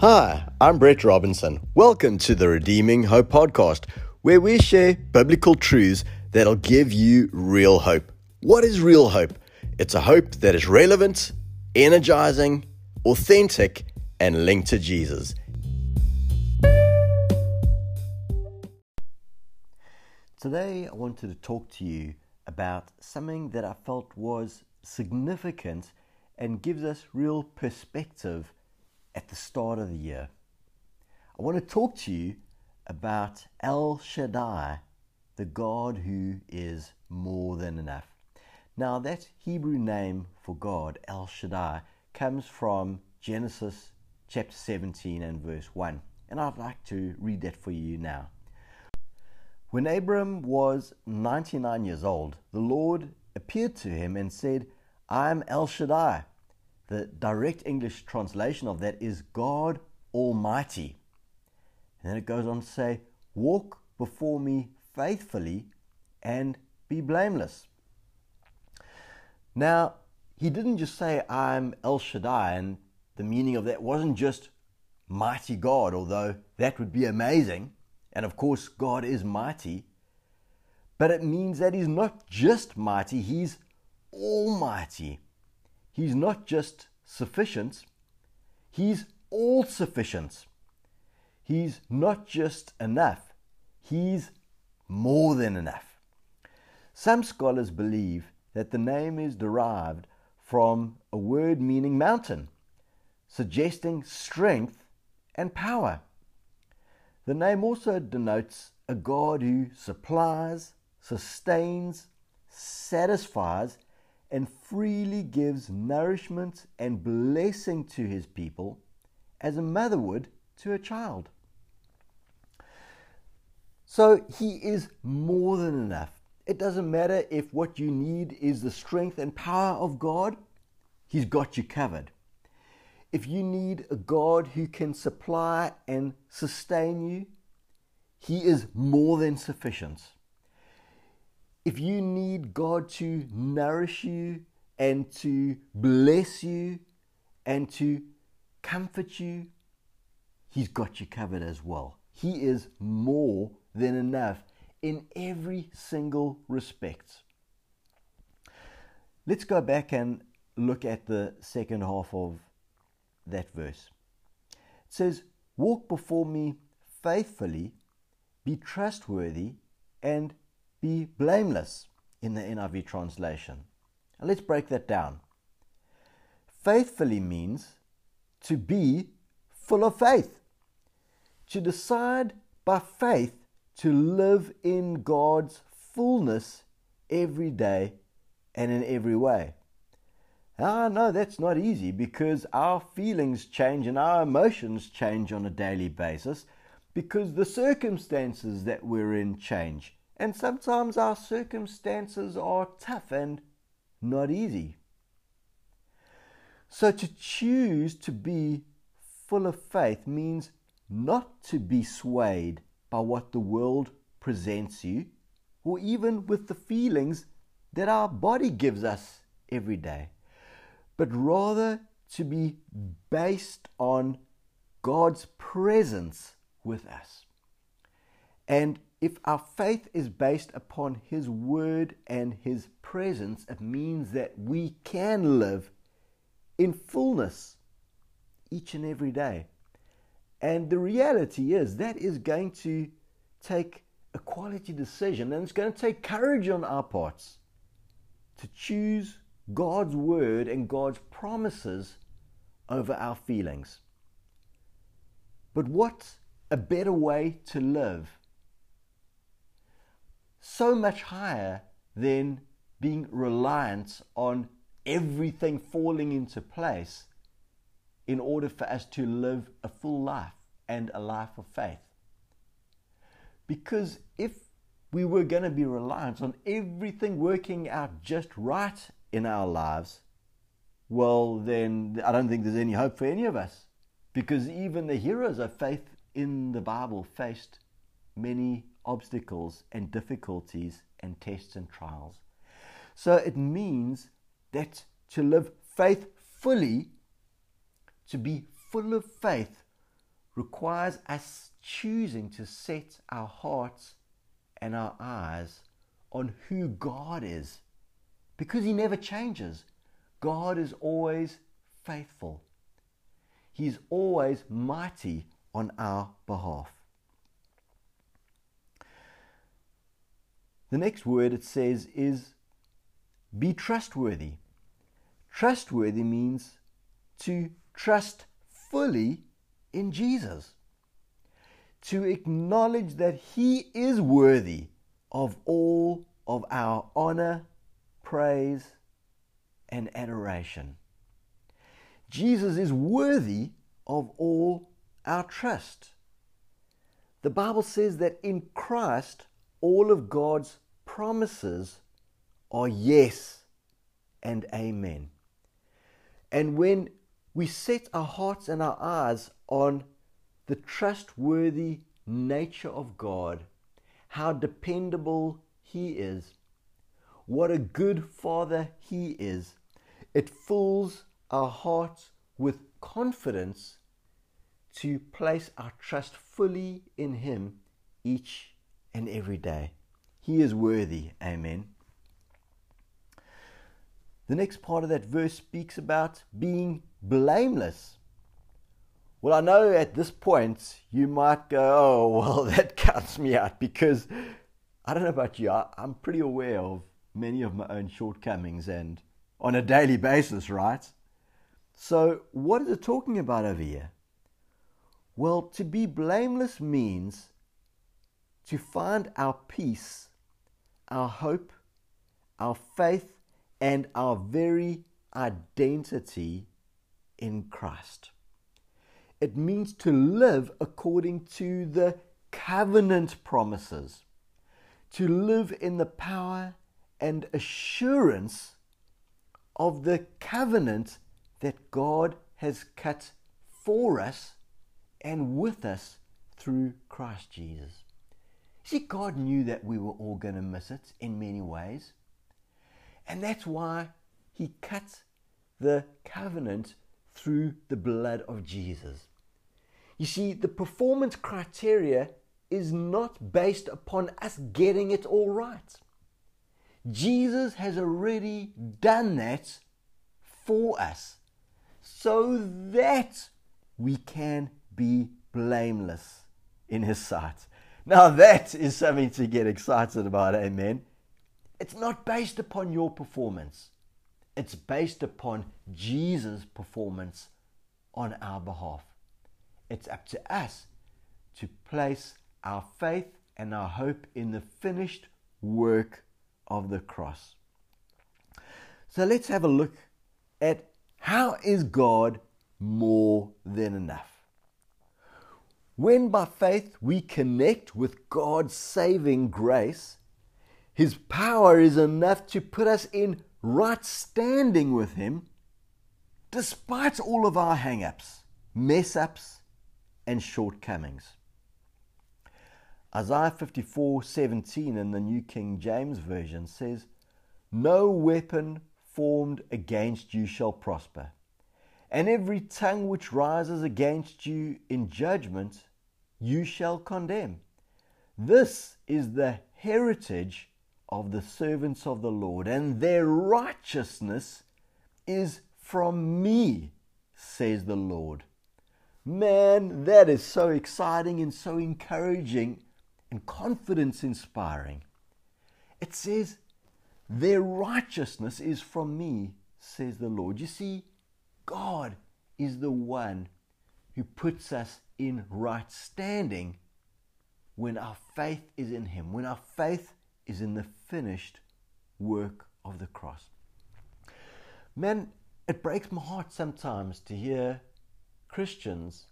Hi, I'm Brett Robinson. Welcome to the Redeeming Hope Podcast, where we share biblical truths that'll give you real hope. What is real hope? It's a hope that is relevant, energizing, authentic, and linked to Jesus. Today, I wanted to talk to you about something that I felt was significant and gives us real perspective at the start of the year. I want to talk to you about El Shaddai, the God who is more than enough. Now, that Hebrew name for God, El Shaddai, comes from Genesis chapter 17 and verse 1. And I'd like to read that for you now. When Abram was 99 years old, the Lord appeared to him and said, I am El Shaddai the direct English translation of that is God Almighty. And then it goes on to say, Walk before me faithfully and be blameless. Now, he didn't just say, I'm El Shaddai, and the meaning of that wasn't just mighty God, although that would be amazing. And of course, God is mighty. But it means that he's not just mighty, he's almighty. He's not just sufficient, He's all sufficient. He's not just enough, He's more than enough. Some scholars believe that the name is derived from a word meaning mountain, suggesting strength and power. The name also denotes a God who supplies, sustains, satisfies, and freely gives nourishment and blessing to his people as a mother would to a child. So he is more than enough. It doesn't matter if what you need is the strength and power of God, he's got you covered. If you need a God who can supply and sustain you, he is more than sufficient if you need God to nourish you and to bless you and to comfort you, He's got you covered as well. He is more than enough in every single respect. Let's go back and look at the second half of that verse. It says, Walk before me faithfully, be trustworthy, and be blameless in the NIV translation. Let's break that down. Faithfully means to be full of faith, to decide by faith to live in God's fullness every day and in every way. I know that's not easy because our feelings change and our emotions change on a daily basis because the circumstances that we're in change. And sometimes our circumstances are tough and not easy. So to choose to be full of faith means not to be swayed by what the world presents you or even with the feelings that our body gives us every day, but rather to be based on God's presence with us. And if our faith is based upon His Word and His presence, it means that we can live in fullness each and every day. And the reality is that is going to take a quality decision and it's going to take courage on our parts to choose God's Word and God's promises over our feelings. But what a better way to live so much higher than being reliant on everything falling into place in order for us to live a full life and a life of faith. Because if we were going to be reliant on everything working out just right in our lives, well, then I don't think there's any hope for any of us. Because even the heroes of faith in the Bible faced many obstacles and difficulties and tests and trials. So it means that to live faith fully, to be full of faith, requires us choosing to set our hearts and our eyes on who God is because He never changes. God is always faithful, He's always mighty on our behalf. The next word it says is be trustworthy. Trustworthy means to trust fully in Jesus, to acknowledge that He is worthy of all of our honor, praise, and adoration. Jesus is worthy of all our trust. The Bible says that in Christ, all of God's promises are yes and amen. And when we set our hearts and our eyes on the trustworthy nature of God, how dependable He is, what a good Father He is, it fills our hearts with confidence to place our trust fully in Him each and every day. He is worthy. Amen. The next part of that verse speaks about being blameless. Well, I know at this point you might go, oh, well, that counts me out because I don't know about you, I, am pretty aware of many of my own shortcomings and on a daily basis, right? So, what is it talking about over here? Well, to be blameless means to find our peace, our hope, our faith, and our very identity in Christ. It means to live according to the covenant promises, to live in the power and assurance of the covenant that God has cut for us and with us through Christ Jesus. See, God knew that we were all going to miss it in many ways. And that's why He cut the covenant through the blood of Jesus. You see, the performance criteria is not based upon us getting it all right. Jesus has already done that for us so that we can be blameless in His sight. Now, that is something to get excited about, eh, amen. It's not based upon your performance, it's based upon Jesus' performance on our behalf. It's up to us to place our faith and our hope in the finished work of the cross. So let's have a look at how is God more than enough? When by faith we connect with God's saving grace, His power is enough to put us in right standing with Him despite all of our hang ups, mess ups, and shortcomings. Isaiah 54 17 in the New King James Version says, No weapon formed against you shall prosper, and every tongue which rises against you in judgment you shall condemn. This is the heritage of the servants of the Lord, and their righteousness is from me, says the Lord. Man, that is so exciting and so encouraging and confidence inspiring. It says, Their righteousness is from me, says the Lord. You see, God is the one who puts us in right standing when our faith is in Him, when our faith is in the finished work of the cross. Man, it breaks my heart sometimes to hear Christians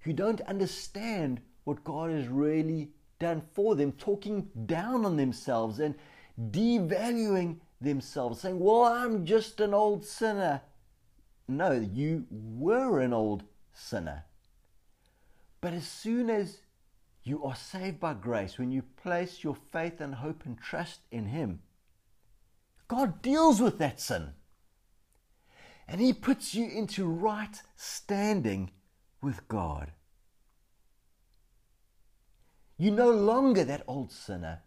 who don't understand what God has really done for them, talking down on themselves and devaluing themselves, saying, Well, I'm just an old sinner. No, you were an old sinner. But as soon as you are saved by grace, when you place your faith and hope and trust in Him, God deals with that sin. And He puts you into right standing with God. You're no longer that old sinner.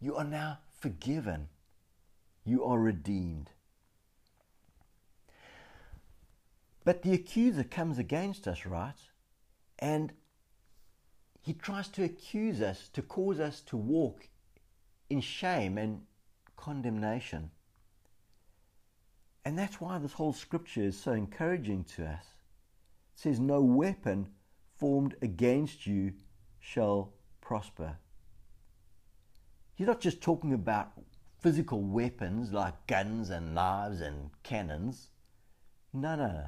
You are now forgiven. You are redeemed. But the accuser comes against us, right? And he tries to accuse us, to cause us to walk in shame and condemnation. And that's why this whole scripture is so encouraging to us. It says, No weapon formed against you shall prosper. He's not just talking about physical weapons like guns and knives and cannons. No, no, no.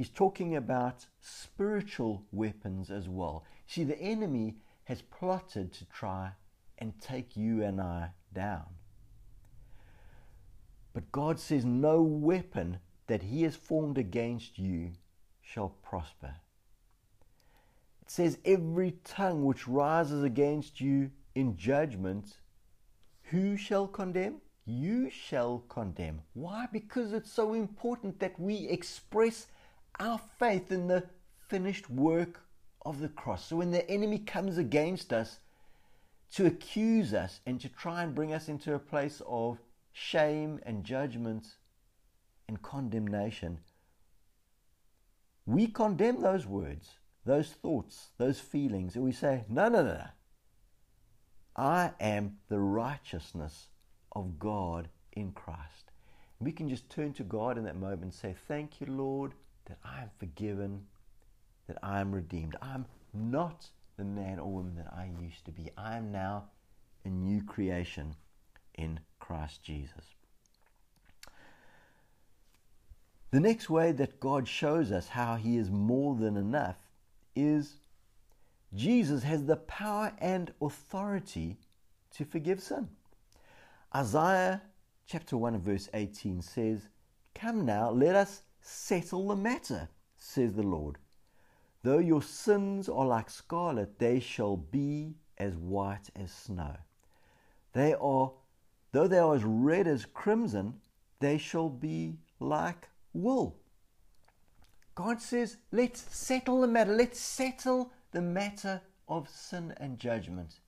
He's talking about spiritual weapons as well. See, the enemy has plotted to try and take you and I down. But God says, No weapon that he has formed against you shall prosper. It says, Every tongue which rises against you in judgment, who shall condemn? You shall condemn. Why? Because it's so important that we express our faith in the finished work of the cross. So when the enemy comes against us to accuse us and to try and bring us into a place of shame and judgment and condemnation, we condemn those words, those thoughts, those feelings, and we say, no, no, no, no. I am the righteousness of God in Christ. We can just turn to God in that moment and say, Thank you, Lord, that I am forgiven, that I am redeemed. I'm not the man or woman that I used to be. I am now a new creation in Christ Jesus. The next way that God shows us how He is more than enough is Jesus has the power and authority to forgive sin. Isaiah chapter 1 verse 18 says, Come now, let us settle the matter, says the Lord. Though your sins are like scarlet, they shall be as white as snow. They are, though they are as red as crimson, they shall be like wool. God says, let's settle the matter. Let's settle the matter of sin and judgment.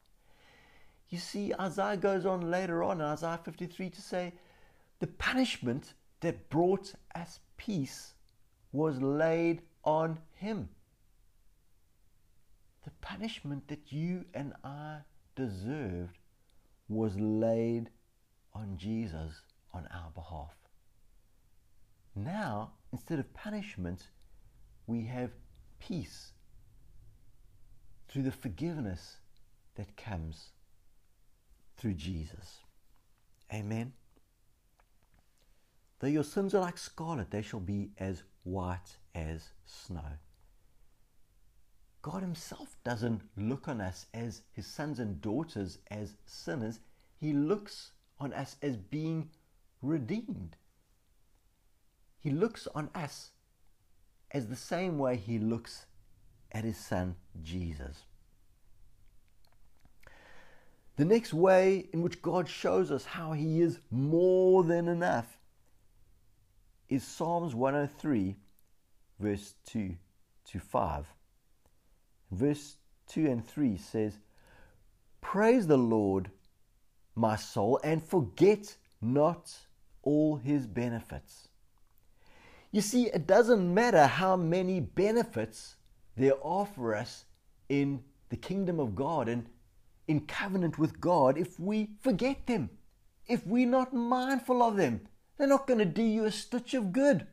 You see, Isaiah goes on later on in Isaiah 53 to say, the punishment that brought us peace was laid on him. The punishment that you and I deserved was laid on Jesus on our behalf. Now, instead of punishment, we have peace through the forgiveness that comes through Jesus. Amen. Though your sins are like scarlet, they shall be as white as snow. God Himself doesn't look on us as His sons and daughters as sinners. He looks on us as being redeemed. He looks on us as the same way He looks at His Son Jesus. The next way in which God shows us how He is more than enough is Psalms 103, verse 2 to 5. Verse 2 and 3 says, Praise the Lord, my soul, and forget not all his benefits. You see, it doesn't matter how many benefits there are for us in the kingdom of God and in covenant with God if we forget them, if we're not mindful of them. They're not going to do you a stitch of good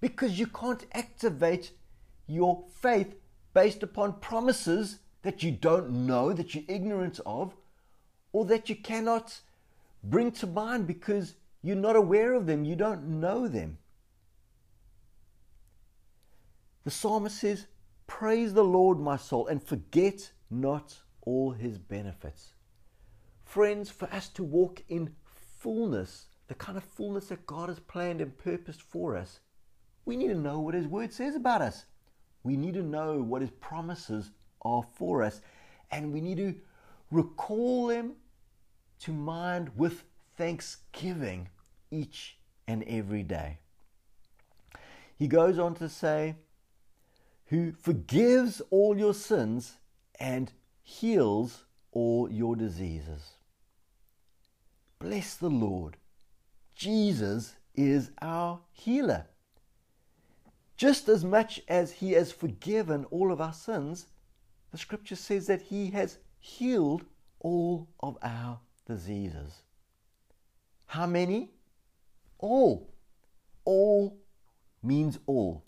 because you can't activate your faith based upon promises that you don't know, that you're ignorant of, or that you cannot bring to mind because you're not aware of them, you don't know them. The psalmist says, Praise the Lord, my soul, and forget not all his benefits. Friends, for us to walk in fullness the kind of fullness that God has planned and purposed for us, we need to know what His Word says about us. We need to know what His promises are for us, and we need to recall them to mind with thanksgiving each and every day. He goes on to say, Who forgives all your sins and heals all your diseases. Bless the Lord. Jesus is our healer. Just as much as He has forgiven all of our sins, the scripture says that He has healed all of our diseases. How many? All. All means all.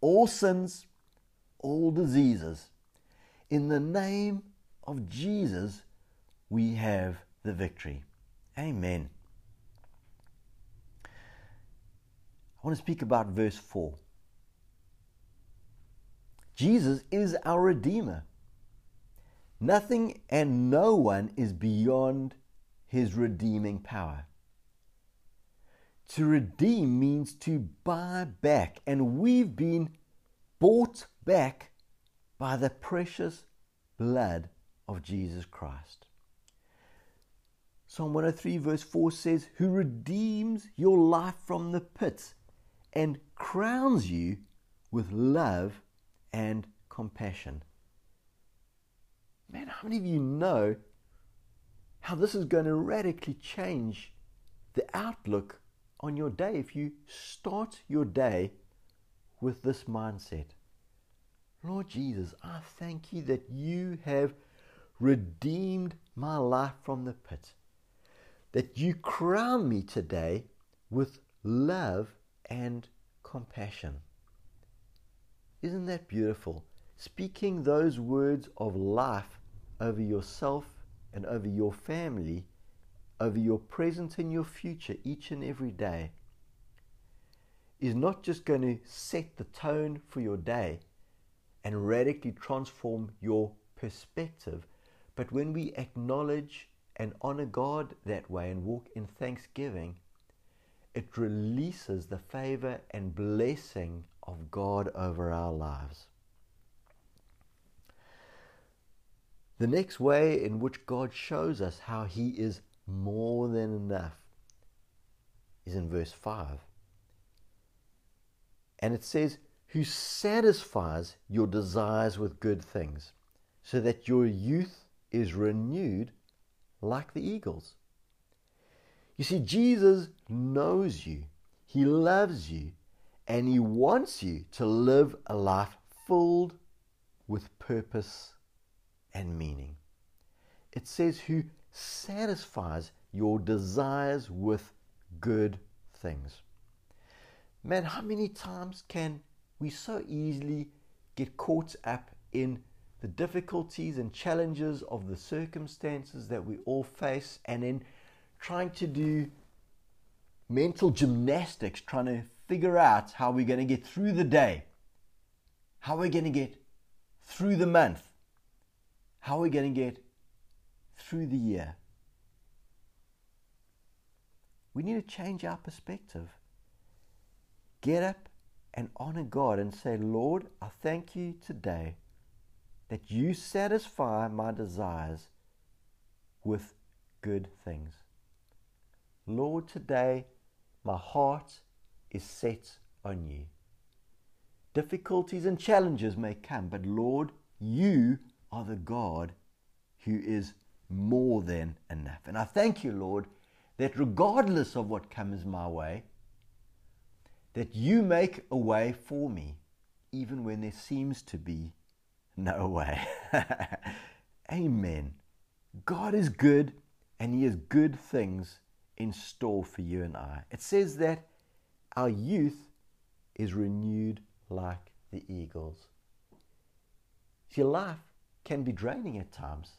All sins, all diseases. In the name of Jesus, we have the victory. Amen. I want to speak about verse 4. Jesus is our Redeemer. Nothing and no one is beyond his redeeming power. To redeem means to buy back, and we've been bought back by the precious blood of Jesus Christ. Psalm 103, verse 4 says, Who redeems your life from the pit and crowns you with love and compassion. Man, how many of you know how this is going to radically change the outlook on your day if you start your day with this mindset? Lord Jesus, I thank you that you have redeemed my life from the pit, that you crown me today with love and compassion. Isn't that beautiful? Speaking those words of life over yourself and over your family, over your present and your future each and every day is not just going to set the tone for your day and radically transform your perspective, but when we acknowledge and honor God that way and walk in thanksgiving, it releases the favor and blessing of God over our lives. The next way in which God shows us how He is more than enough is in verse 5. And it says, Who satisfies your desires with good things, so that your youth is renewed like the eagles. You see, Jesus knows you, He loves you, and He wants you to live a life filled with purpose and meaning. It says, Who satisfies your desires with good things. Man, how many times can we so easily get caught up in the difficulties and challenges of the circumstances that we all face and in trying to do mental gymnastics, trying to figure out how we're going to get through the day, how we're going to get through the month, how we're going to get through the year. We need to change our perspective. Get up and honor God and say, Lord, I thank you today that you satisfy my desires with good things. Lord, today my heart is set on you. Difficulties and challenges may come, but Lord, you are the God who is more than enough. And I thank you, Lord, that regardless of what comes my way, that you make a way for me, even when there seems to be no way. Amen. God is good and He has good things in store for you and I. It says that our youth is renewed like the eagles. See, life can be draining at times,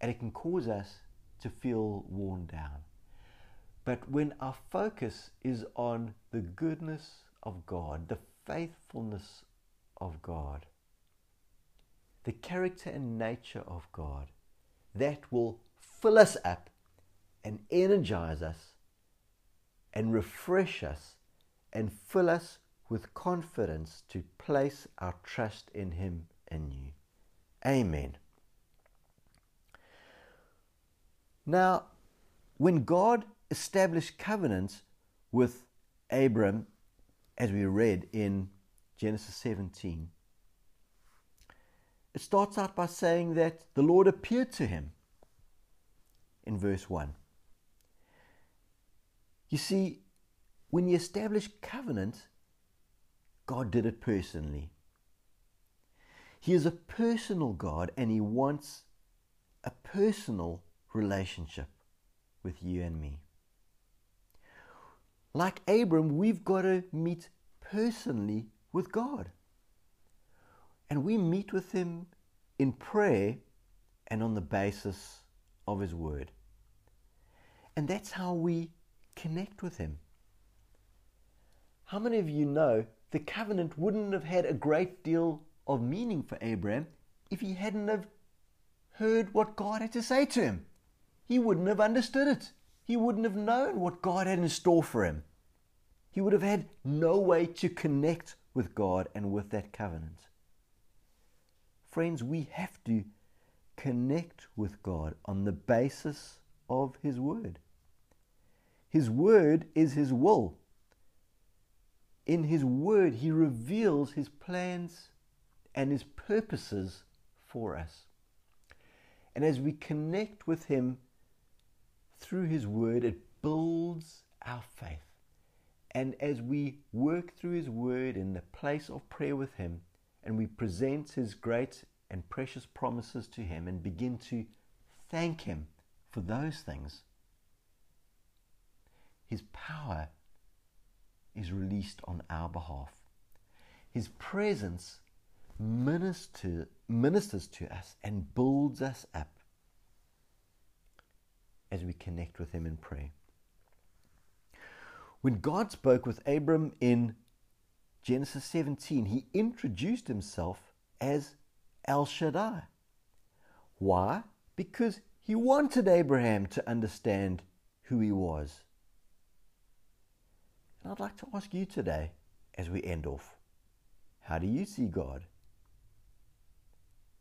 and it can cause us to feel worn down. But when our focus is on the goodness of God, the faithfulness of God, the character and nature of God, that will fill us up and energize us and refresh us and fill us with confidence to place our trust in Him and you. Amen. Now, when God established covenants with Abram, as we read in Genesis 17, it starts out by saying that the Lord appeared to him in verse 1. You see, when you establish covenant, God did it personally. He is a personal God and He wants a personal relationship with you and me. Like Abram, we've got to meet personally with God. And we meet with Him in prayer and on the basis of His Word. And that's how we connect with Him. How many of you know the covenant wouldn't have had a great deal of meaning for Abraham if he hadn't have heard what God had to say to him? He wouldn't have understood it. He wouldn't have known what God had in store for him. He would have had no way to connect with God and with that covenant. Friends, we have to connect with God on the basis of His Word. His Word is His will. In His Word, He reveals His plans and His purposes for us. And as we connect with Him through His Word, it builds our faith. And as we work through His Word in the place of prayer with Him, and we present His great and precious promises to Him and begin to thank Him for those things, His power is released on our behalf. His presence minister, ministers to us and builds us up as we connect with Him in prayer. When God spoke with Abram in Genesis 17, He introduced Himself as El Shaddai. Why? Because He wanted Abraham to understand who He was. And I'd like to ask you today, as we end off, how do you see God?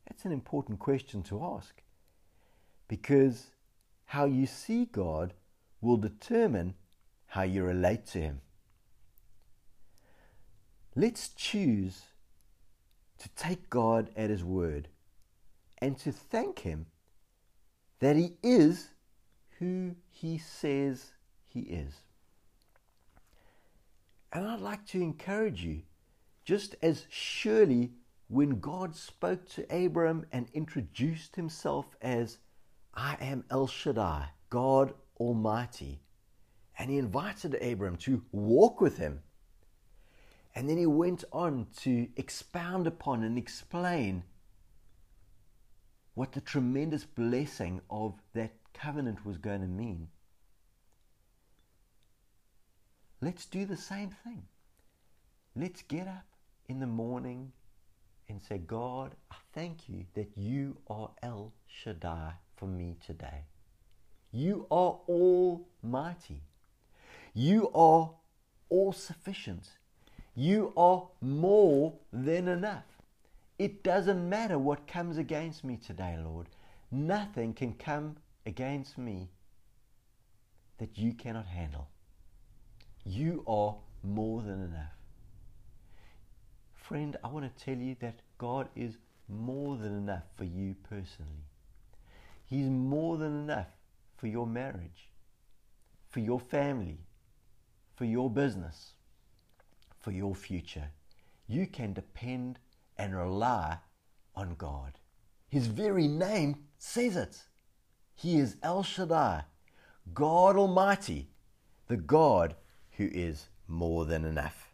That's an important question to ask because how you see God will determine how you relate to Him. Let's choose to take God at His word and to thank Him that He is who He says He is. And I'd like to encourage you, just as surely when God spoke to Abram and introduced himself as I am El Shaddai, God Almighty, and he invited Abram to walk with him. And then he went on to expound upon and explain what the tremendous blessing of that covenant was going to mean. Let's do the same thing. Let's get up in the morning and say, God, I thank you that you are El Shaddai for me today. You are almighty. You are all sufficient. You are more than enough. It doesn't matter what comes against me today, Lord. Nothing can come against me that you cannot handle. You are more than enough. Friend, I want to tell you that God is more than enough for you personally. He's more than enough for your marriage, for your family, for your business, for your future. You can depend and rely on God. His very name says it. He is El Shaddai, God Almighty, the God who is more than enough.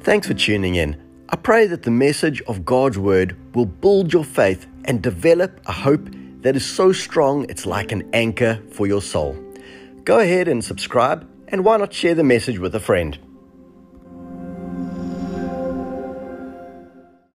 Thanks for tuning in. I pray that the message of God's Word will build your faith and develop a hope that is so strong it's like an anchor for your soul. Go ahead and subscribe, and why not share the message with a friend?